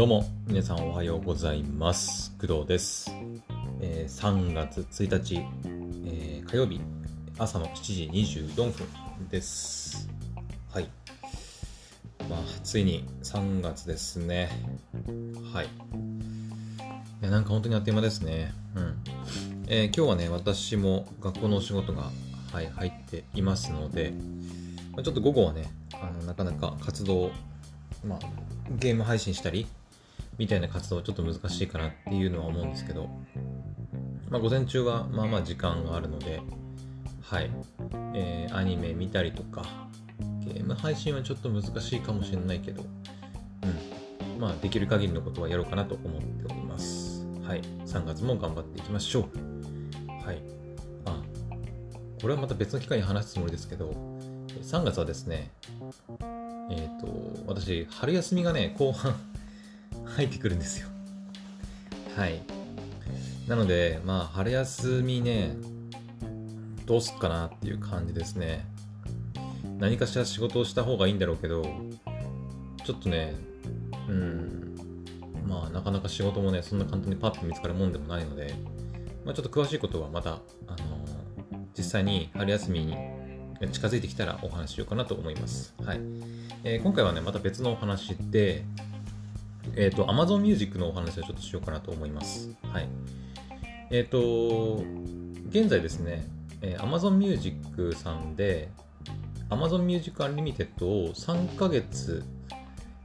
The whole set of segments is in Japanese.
どうも、皆さんおはようございます。工藤です。えー3月1日、えー火曜日、朝の7時24分です。はい。まあ、ついに3月ですね。はい。いや、なんか本当にあっという間ですね。うん。えー今日はね、私も学校のお仕事が、はい、入っていますので、まあちょっと午後はね、あのなかなか活動、まあ、ゲーム配信したり、みたいな活動はちょっと難しいかなっていうのは思うんですけど、まあ、午前中はまあまあ時間があるので、はい、えーアニメ見たりとか、ゲーム配信はちょっと難しいかもしれないけど、うん、まあ、できる限りのことはやろうかなと思っております。はい、3月も頑張っていきましょう。はい。あ、これはまた別の機会に話すつもりですけど、3月はですね、えっ、と、私、春休みがね、後半入ってくるんですよ。はい。なので、まあ、春休みね、どうすっかなっていう感じですね。何かしら仕事をした方がいいんだろうけど、ちょっとね、うん、まあ、なかなか仕事もね、そんな簡単にパッと見つかるもんでもないので、まあ、ちょっと詳しいことはまた、あの実際に春休みに近づいてきたらお話ししようかなと思います。はい。えー今回はね、また別のお話で、えっ、と、Amazon Music のお話をちょっとしようかなと思います。はい。えっ、と、現在ですね、えー Amazon Music さんで、Amazon Music Unlimited を3ヶ月、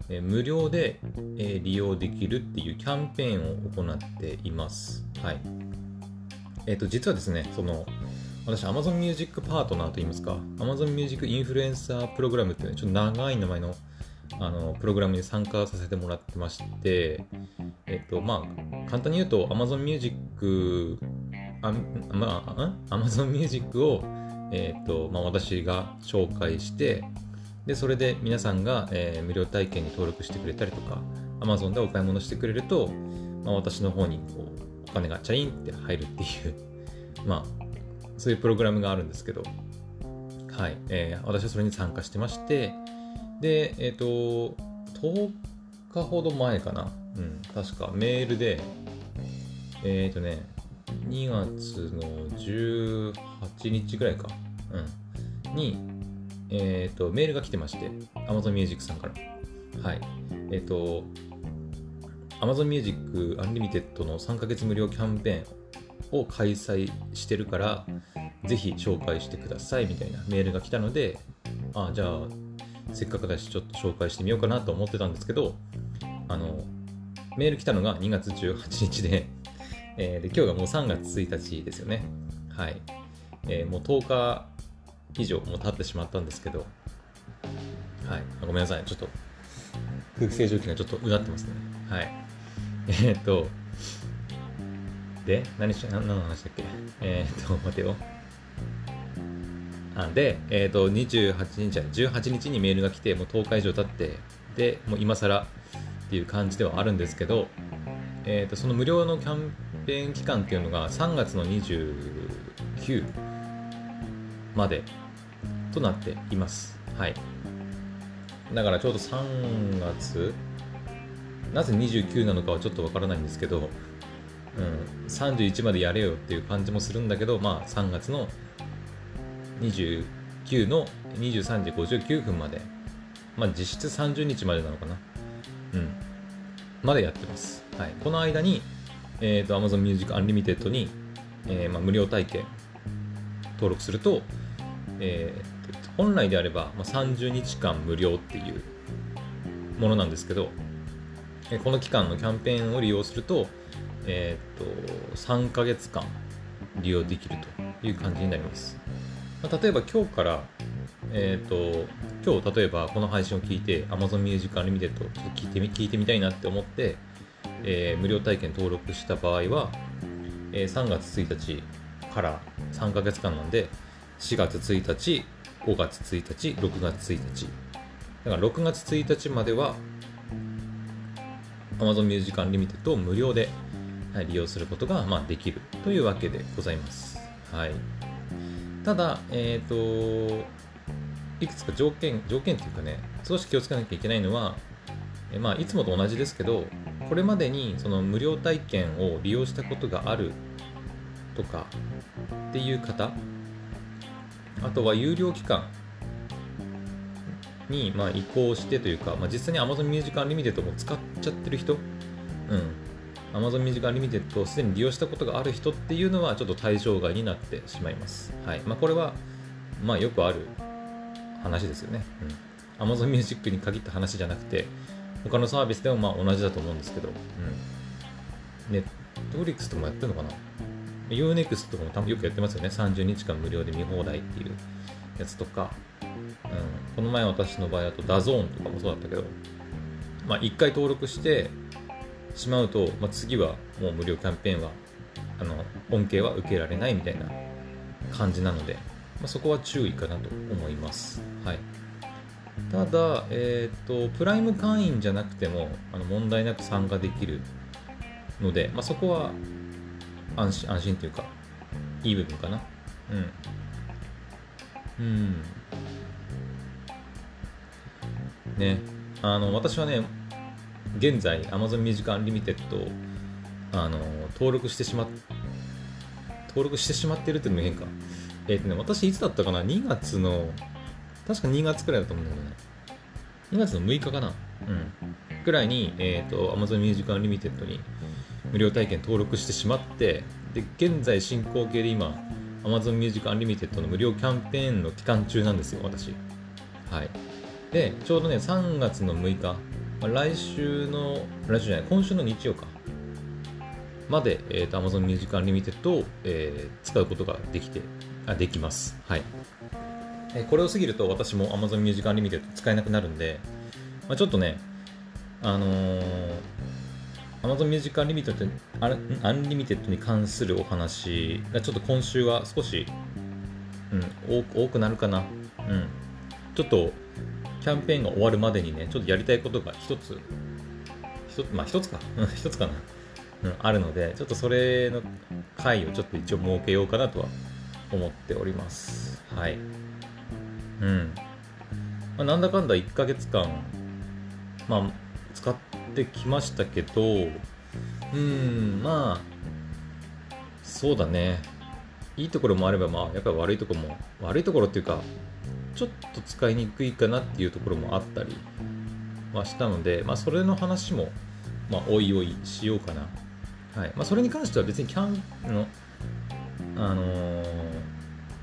えー無料で、えー利用できるっていうキャンペーンを行っています。はい。えっ、と、実はですね、その、私、Amazon Music パートナーといいますか、Amazon Music インフルエンサープログラムっていうね、ちょっと長い名前のあのプログラムに参加させてもらってまして、えっと、まあ、簡単に言うと、Amazon Music、あまあ、Amazon Music を、えっと、まあ、私が紹介して、で、それで皆さんが、えー無料体験に登録してくれたりとか、Amazon でお買い物してくれると、まあ、私の方にこうお金がチャインって入るっていう、まあ、そういうプログラムがあるんですけど、はい、えー私はそれに参加してまして、で、えっ、と、10日ほど前かな、うん、確かメールで、えっ、とね、2月の18日ぐらいか、うん、に、えっ、と、メールが来てまして、Amazon Music さんから。はい。えっ、と、Amazon Music Unlimited の3ヶ月無料キャンペーンを開催してるから、ぜひ紹介してくださいみたいなメールが来たので、あじゃあ、せっかくだしちょっと紹介してみようかなと思ってたんですけど、あの、メール来たのが2月18日で、えーで今日がもう3月1日ですよね。はい。えーもう10日以上もう経ってしまったんですけど、はい。ごめんなさい。ちょっと空気清浄機がちょっとうなってますね。はい。えーっと、で、何し、何の話だっけ？えーっと、待てよ。あで、えーっと、28日、じゃない18日にメールが来て、もう10日以上経って、で、もう今更っていう感じではあるんですけど、えーっと、その無料のキャンペーン期間っていうのが3月の29までとなっています。はい。だからちょうど3月、なぜ29なのかはちょっとわからないんですけど、うん、31までやれよっていう感じもするんだけど、まあ3月の29の23時59分まで、まあ実質30日までなのかな。うん。までやってます。はい。この間に、えっ、と、Amazon Music Unlimited に、えーまあ、無料体験登録すると、えーと本来であれば、まあ、30日間無料っていうものなんですけど、えーこの期間のキャンペーンを利用すると、えー、と3ヶ月間利用できるという感じになります。ま例えば今日から、えー、と今日例えばこの配信を聞いて Amazon Music Unlimited ちょっと聞いてみ聞いてみたいなって思って、えー無料体験登録した場合は、えー3月1日から3ヶ月間なんで4月1日5月1日6月1日だから6月1日までは Amazon Music Unlimited を無料ではい利用することが、ま、できるというわけでございます。はい。ただ、えっ、と、いくつか条件、条件というかね、少し気をつけなきゃいけないのは、えまあ、いつもと同じですけど、これまでにその無料体験を利用したことがあるとかっていう方あとは有料期間にまあ移行してというか、まあ、実際に Amazon Music Unlimited も使っちゃってる人、うん、Amazon Music Unlimited をすでに利用したことがある人っていうのはちょっと対象外になってしまいます。はいまあ、これはまあよくある話ですよね。うん、Amazon Music に限った話じゃなくて、他のサービスでもまあ同じだと思うんですけど、うん、Netflix ともやってるのかな ? U-NEXT とかも多分よくやってますよね。30日間無料で見放題っていうやつとか、うん、この前私の場合だと DAZN とかもそうだったけど、まあ、1回登録してしまうと、まあ、次はもう無料キャンペーンはあの恩恵は受けられないみたいな感じなので、まあ、そこは注意かなと思います。はい、ただ、えーと、プライム会員じゃなくてもあの問題なく参加できるので、まあ、そこは安心安心というかいい部分かな。うん。うん。ね、あの私はね、現在 Amazon Music Unlimited をあの登録してしまっ登録してしまってるっていうのも変か。えっ、ー、とね、私いつだったかな ?2 月の、確か2月くらいだと思うんだけどね。2月の6日かな？うん。くらいに、えっ、ー、と、Amazon Music Unlimited に無料体験登録してしまって、で、現在進行形で今、Amazon Music Unlimited の無料キャンペーンの期間中なんですよ、私。はい。で、ちょうどね、3月の6日、まあ、来週の、来週じゃない、今週の日曜か、まで、えーと、Amazon Music Unlimited を、えー、使うことができて、あできます。はい。えー、これを過ぎると私も Amazon Music Unlimited 使えなくなるんで、まあ、ちょっとね、あのー、Amazon Music Unlimited, Unlimited に関するお話がちょっと今週は少し、うん、多く多くなるかな。うん。ちょっとキャンペーンが終わるまでにね、ちょっとやりたいことが一つ、一つ、まあ一つか、一つかな、うん、あるので、ちょっとそれの回をちょっと一応設けようかなとは思っております。はい。うん。まあ、なんだかんだ1ヶ月間、まあ、使ってきましたけど、うん、まあ、そうだね。いいところもあれば、まあ、やっぱり悪いところも、悪いところっていうか、ちょっと使いにくいかなっていうところもあったりはしたので、まあ、それの話も、まあ、おいおいしようかな。はいまあ、それに関しては別にキャンの、あのー、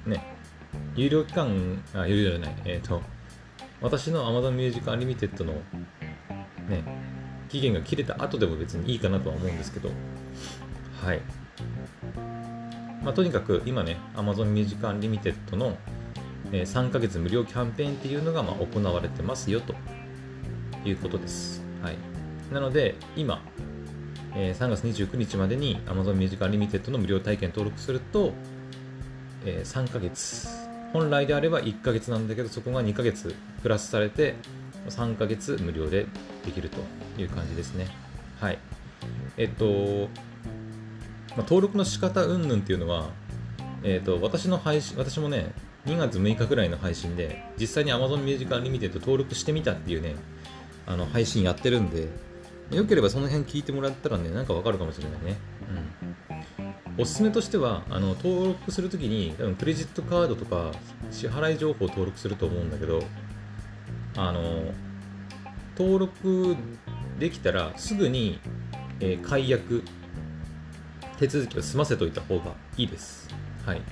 ね、有料期間、あ、有料じゃない、えっ、ー、と、私の Amazon Music Unlimited の、ね、期限が切れた後でも別にいいかなとは思うんですけど、はい。まあ、とにかく今ね、Amazon Music Unlimited のえ3ヶ月無料キャンペーンっていうのがま行われてますよということです。はい、なので、今、え3月29日までに Amazon Music Unlimited の無料体験登録すると、え3ヶ月、本来であれば1ヶ月なんだけど、そこが2ヶ月プラスされて、3ヶ月無料でできるという感じですね。はい。えっと、まあ、登録の仕方云々っていうのは、えっと、私の配信、私もね、2月6日ぐらいの配信で、実際に Amazon Music Unlimited 登録してみたっていうね、あの配信やってるんで、よければその辺聞いてもらったらね、なんかわかるかもしれないね。うん。おすすめとしては、あの登録するときに、多分クレジットカードとか支払い情報を登録すると思うんだけど、あの、登録できたらすぐに、えー、解約手続きを済ませといた方がいいです。はい。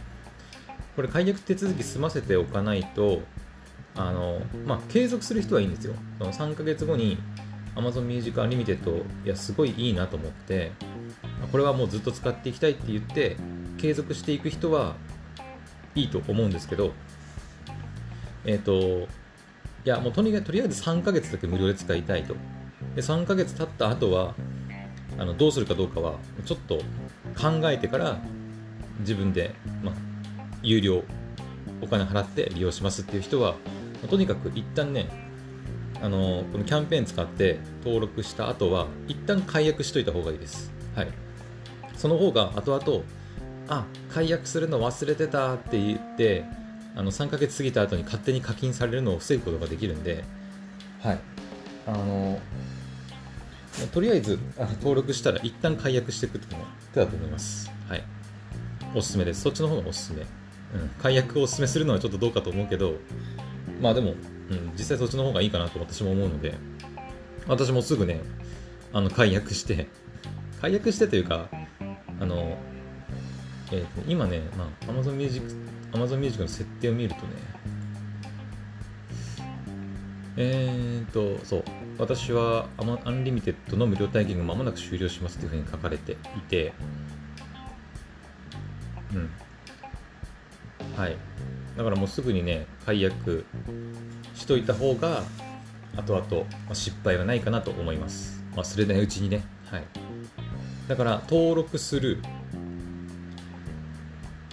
これ解約手続き済ませておかないと、あの、まあ、継続する人はいいんですよ。その3ヶ月後に Amazon Music Unlimited、いや、すごいいいなと思って、これはもうずっと使っていきたいって言って、継続していく人はいいと思うんですけど、えっ、ー、と、いや、もうとにかくとりあえず3ヶ月だけ無料で使いたいと。で、3ヶ月経った後は、あのどうするかどうかは、ちょっと考えてから自分で、まあ、有料お金払って利用しますっていう人はとにかく一旦ねあのこのキャンペーン使って登録した後は一旦解約しといた方がいいです。はい。その方が後々あ解約するの忘れてたって言ってあの3ヶ月過ぎた後に勝手に課金されるのを防ぐことができるんで、はい。あのとりあえず登録したら一旦解約していくってのも手だと思います。はい。おすすめです。そっちの方がおすすめ。解約をおすすめするのはちょっとどうかと思うけど、まあでも、うん、実際そっちの方がいいかなと私も思うので、私もすぐね、あの、解約して、解約してというか、あの、えー、と今ね、まあ、Amazon Music、Amazon Music の設定を見るとね、えーと、そう、私は Unlimited の無料体験が間もなく終了しますというふうに書かれていて、うん。はい。だからもうすぐにね、解約しといた方が、後々、ま、失敗はないかなと思います。忘れないうちにね。はい。だから、登録する、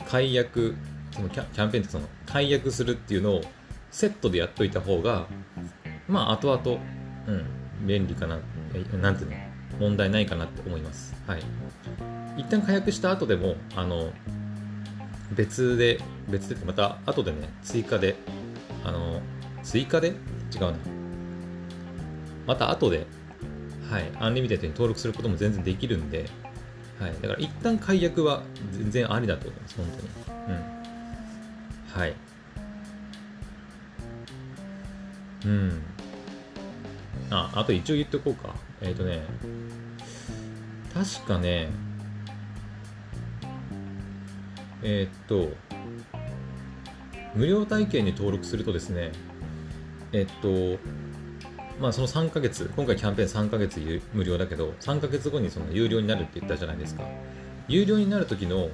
解約、そのキャキャンペーンってその、解約するっていうのをセットでやっといた方が、まあ、後々、うん、便利かな、えなんていうの、問題ないかなって思います。はい。一旦解約した後でも、あの、別で、別でまた後でね、追加で、あの、追加で？違うな。また後で、はい、 Unlimited に登録することも全然できるんで、はい、だから一旦解約は全然ありだと思います、本当に。うん。はい。うん。あ、あと一応言っておこうか。えっ、ー、とね、確かね、えっ、と、無料体験に登録するとですね、えっ、と、まあその3ヶ月、今回キャンペーン3ヶ月無料だけど、3ヶ月後にその有料になるって言ったじゃないですか。有料になる時の、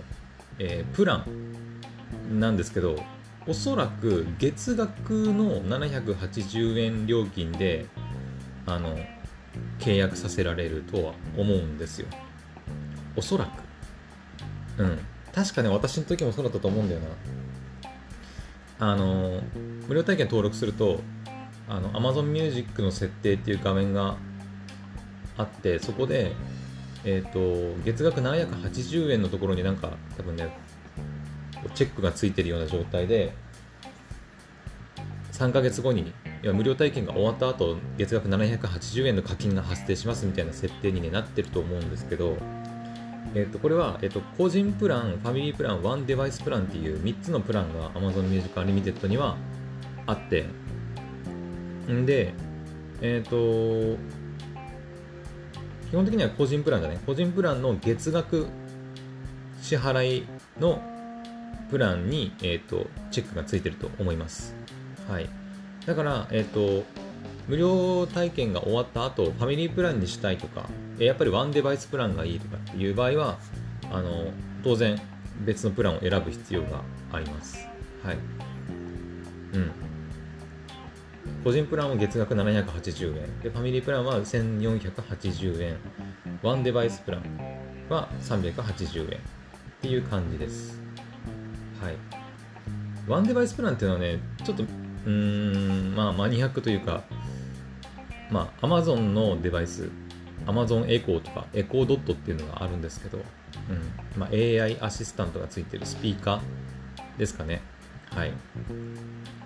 えー、プランなんですけど、おそらく月額の780円料金であの契約させられるとは思うんですよ。おそらく。うん。確かね私の時もそうだったと思うんだよな。あの無料体験登録するとあの Amazon Music の設定っていう画面があってそこでえっ、ー、と月額780円のところになんか多分ねチェックがついてるような状態で3ヶ月後にいや無料体験が終わった後月額780円の課金が発生しますみたいな設定に、ね、なってると思うんですけど、えー、とこれは、えー、と個人プラン、ファミリープラン、ワンデバイスプランっていう3つのプランが Amazon Music Unlimited にはあってんで、えっ、と基本的には個人プランだね個人プランの月額支払いのプランに、えーとチェックがついてると思います。はい。だから、えっ、と、無料体験が終わった後、ファミリープランにしたいとか、やっぱりワンデバイスプランがいいとかっていう場合は、あの、当然別のプランを選ぶ必要があります。はい。うん。個人プランは月額780円。で、ファミリープランは1480円。ワンデバイスプランは380円。っていう感じです。はい。ワンデバイスプランっていうのはね、ちょっとうーん、まあ、マニアックというか、まあ、Amazon のデバイス、Amazon エコーとか、エコードットっていうのがあるんですけど、うんまあ、AI アシスタントがついてるスピーカーですかね。はい。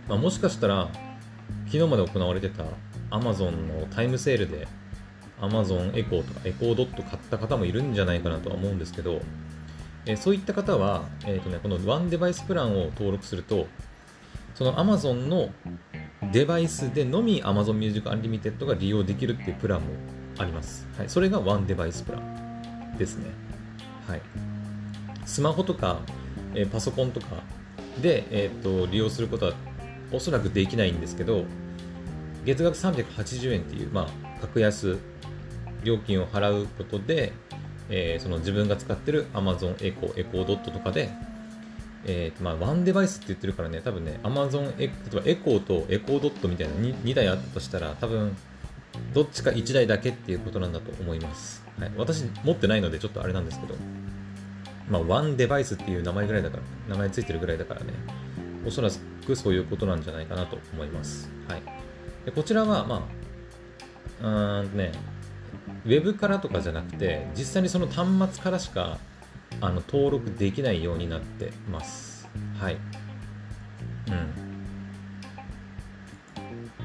まあ、もしかしたら、昨日まで行われてた Amazon のタイムセールで Amazon エコーとかエコードット買った方もいるんじゃないかなとは思うんですけど、え、そういった方は、えーとね、このワンデバイスプランを登録すると、その Amazon のデバイスでのみ Amazon Music Unlimited が利用できるっていうプランもあります。はい、それがワンデバイスプランですね。はい。スマホとか、えー、パソコンとかで、えーと、利用することはおそらくできないんですけど、月額380円っていう、まあ、格安料金を払うことで、えー、その自分が使ってる Amazon Echo、Echo Dot とかで、えーまあ、ワンデバイスって言ってるからね、多分ね、Amazon 例えばエコーとエコードットみたいな 2, 2台あったとしたら、多分どっちか1台だけっていうことなんだと思います。はい、私、持ってないのでちょっとあれなんですけど、まあ、ワンデバイスっていう名前ぐらいだから、名前ついてるぐらいだからね、おそらくそういうことなんじゃないかなと思います。はい、でこちらは、まあ、うんね、ウェブからとかじゃなくて、実際にその端末からしかあの登録できないようになってます。はい。うん。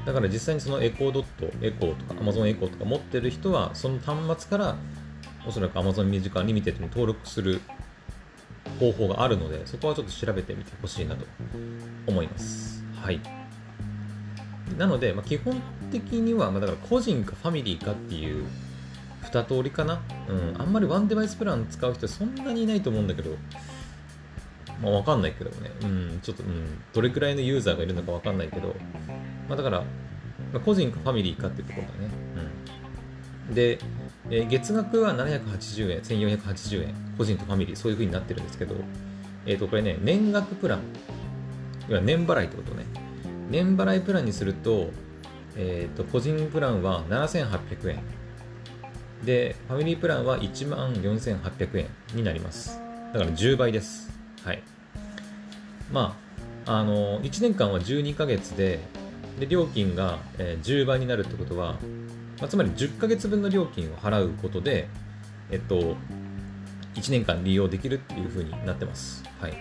だから実際にそのエコードット、エコーとか Amazon エコーとか持ってる人は、その端末からおそらく Amazon Music Unlimited に登録する方法があるので、そこはちょっと調べてみてほしいなと思います。はい。なので、まあ、基本的には、まあ、だから個人かファミリーかっていう2通りかな？うん。あんまりワンデバイスプラン使う人そんなにいないと思うんだけど、まあ、わかんないけどね。うん。ちょっと、うん。どれくらいのユーザーがいるのかわかんないけど、まあ、だから、まあ、個人かファミリーかっていうところだね。うん。で、えー、月額は780円、1480円、個人とファミリー、そういう風になってるんですけど、えっ、ー、と、これね、年額プラン、要は年払いってことね。年払いプランにすると、えっ、ー、と、個人プランは7800円。で、ファミリープランは1万4800円になります。だから10倍です。はい。まあ、あの、1年間は12ヶ月で、で、料金が、え、10倍になるってことは、まあ、つまり10ヶ月分の料金を払うことで、えっと、1年間利用できるっていう風になってます。はい。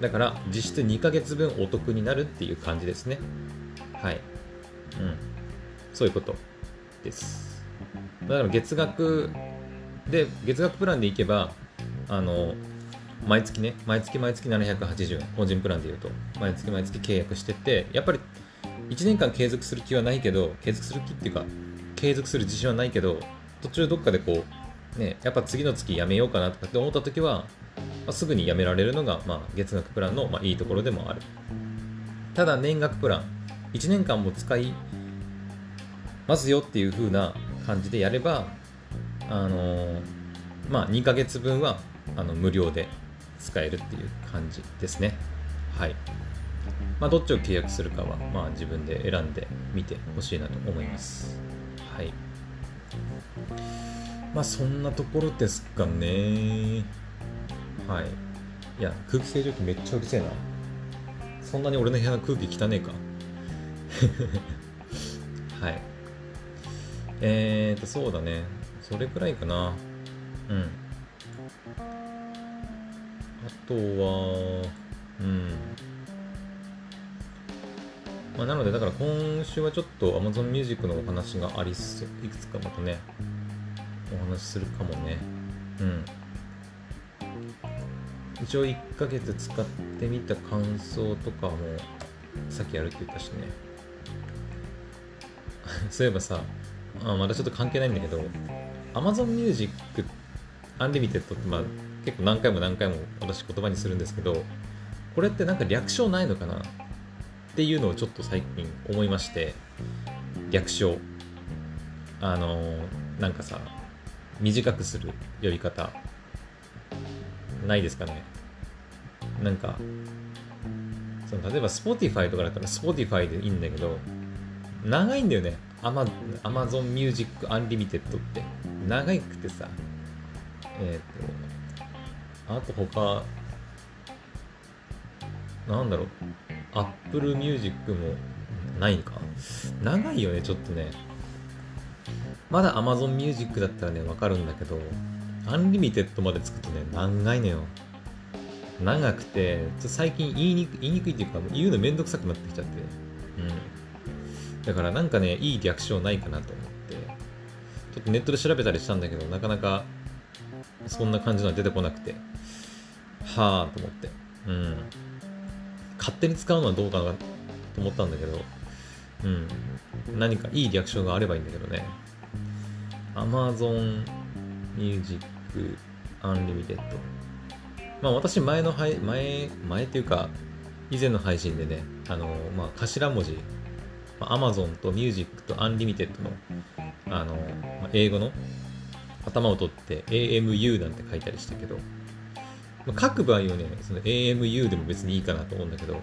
だから、実質2ヶ月分お得になるっていう感じですね。はい。うん。そういうことです。だから月額で、月額プランでいけば、あの、毎月ね、毎月毎月780円、個人プランで言うと、毎月毎月契約してて、やっぱり1年間継続する気はないけど、継続する気っていうか、継続する自信はないけど、途中どっかでこう、ね、やっぱ次の月やめようかなとかって思った時は、ま、すぐにやめられるのが、まあ、月額プランの、まあ、いいところでもある。ただ、年額プラン、1年間も使いますよっていう風な感じでやれば、あのー、まあ、2ヶ月分はあの無料で使えるっていう感じですね。はい。まあ、どっちを契約するかは、まあ、自分で選んでみてほしいなと思います。はい。まあそんなところですかね。はい。いや、空気清浄機めっちゃうるせえな。そんなに俺の部屋の空気汚ねえか。はい。えーと、そうだね。それくらいかな。うん。あとは、うん。まあ、なので、だから今週はちょっと Amazon Music のお話がありそう、いくつかまたね、お話しするかもね。うん。一応1ヶ月使ってみた感想とかも、さっきやるって言ったしね。そういえばさ、あまだちょっと関係ないんだけど、Amazon Music Unlimited ってまあ結構何回も何回も私言葉にするんですけど、これってなんか略称ないのかな？っていうのをちょっと最近思いまして略称。あのなんかさ短くする呼び方。ないですかね？なんかその例えば Spotify とかだったら Spotify でいいんだけど長いんだよね。Amazon Music Unlimited って長くてさえっ、ー、とあと他なんだろう Apple Music もないか。長いよね、ちょっとね。まだ Amazon Music だったらね、わかるんだけど、Unlimited までつくとね、長いのよ。長くて、ちょ最近言いにく言いにくいっていうか、言うのめんどくさくなってきちゃって。うん。だからなんかね、いい略称ないかなと思って、ちょっとネットで調べたりしたんだけど、なかなかそんな感じのは出てこなくて、はぁと思って。うん。勝手に使うのはどうかなと思ったんだけど、うん。何かいいリアクションがあればいいんだけどね。Amazon Music Unlimited。まあ私前の配、前、前っていうか、以前の配信でね、あの、まあ頭文字、ま Amazon と Music と Unlimited の、あの、まあ、英語の頭を取って AMU なんて書いたりしたけど、まあ、書く場合はね、その AMU でも別にいいかなと思うんだけど、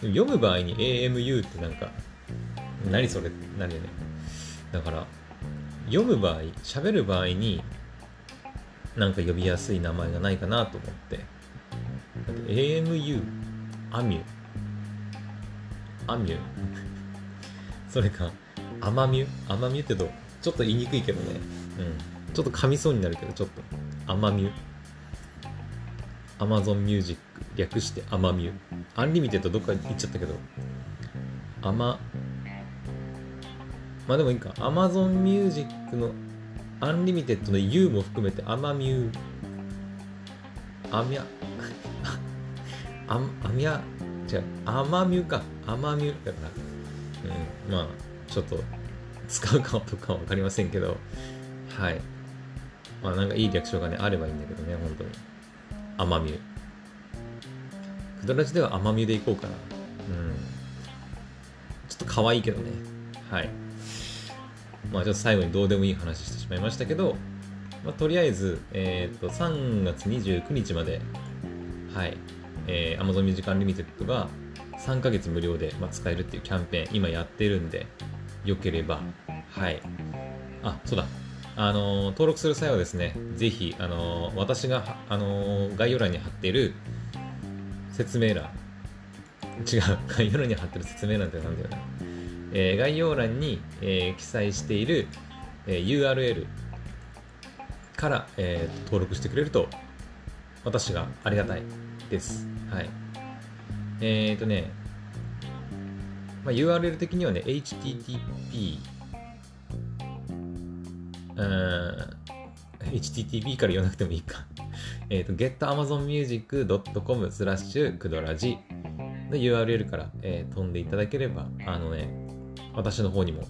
読む場合に AMU ってなんか、何それ？ってなるよね？だから、読む場合、喋る場合に、なんか呼びやすい名前がないかなと思って。AMU、アミュ、アミュ、それか、アマミュ、アマミュってと、ちょっと言いにくいけどね。うん。ちょっと噛みそうになるけど、ちょっと、アマミュ。Amazon Music 略してアマミュUnlimited どっか行っちゃったけどアマまあでもいいか。Amazon Music の Unlimited の U も含めてアマミュー、アミャ、アアミャ、違う、アマミュか。アマミュだから。うん、まあ、ちょっと使うかどうかはわかりませんけど、はい。まあなんかいい略称がね、あればいいんだけどね、本当に。アマミュー。クドラジではアマミューでいこうかな。うん。ちょっと可愛いけどね。はい。まあちょっと最後にどうでもいい話してしまいましたけど、まあ、とりあえず、えっ、ー、と、3月29日まで、はい、えー、Amazon Music Unlimited が3ヶ月無料で、まあ、使えるっていうキャンペーン、今やってるんで、よければ、はい。あ、そうだ。あのー、登録する際はですね、ぜひ、あのー、私が、あのー、概要欄に貼っている説明欄、違う、概要欄に貼ってる説明欄ってなんだよな。えー、概要欄に、えー、記載している、えー、URL から、えー、登録してくれると私がありがたいです。はい。えっ、ー、とね、まあ、URL 的にはね、http うん http から言わなくてもいいか えっと、getamazonmusic.com スラッシュクドラジの URL から、えー、飛んでいただければ、あのね、私の方にも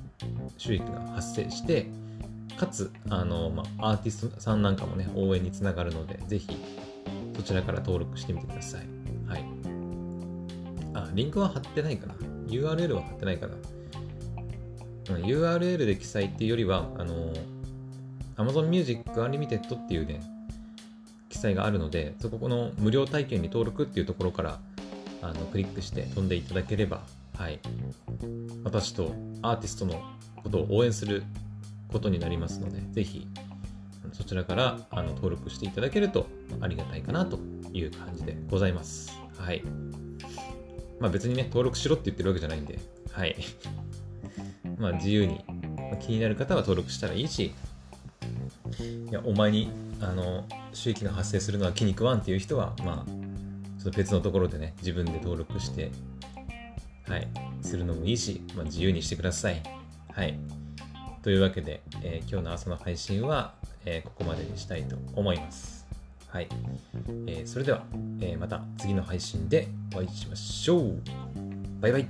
収益が発生して、かつ、あの、まあ、アーティストさんなんかもね、応援につながるので、ぜひ、そちらから登録してみてください。はい。リンクは貼ってないかな ?URL は貼ってないかな、うん、?URL で記載っていうよりは、あの、Amazon Music Unlimited っていうね、記載があるので、そこの無料体験に登録っていうところから、あの、クリックして飛んでいただければ、はい、私とアーティストのことを応援することになりますので、ぜひそちらからあの登録していただけるとありがたいかなという感じでございます。はい。まあ別にね、登録しろって言ってるわけじゃないんで、はい。まあ自由にま、気になる方は登録したらいいし、いや、お前に、あの、収益が発生するのは気に食わんっていう人は、まあ、ちょっと別のところでね、自分で登録してはい、するのもいいし、まあ、自由にしてください。はい。というわけで、えー、今日の朝の配信は、えー、ここまでにしたいと思います。はい。えー、それでは、えまた次の配信でお会いしましょう。バイバイ。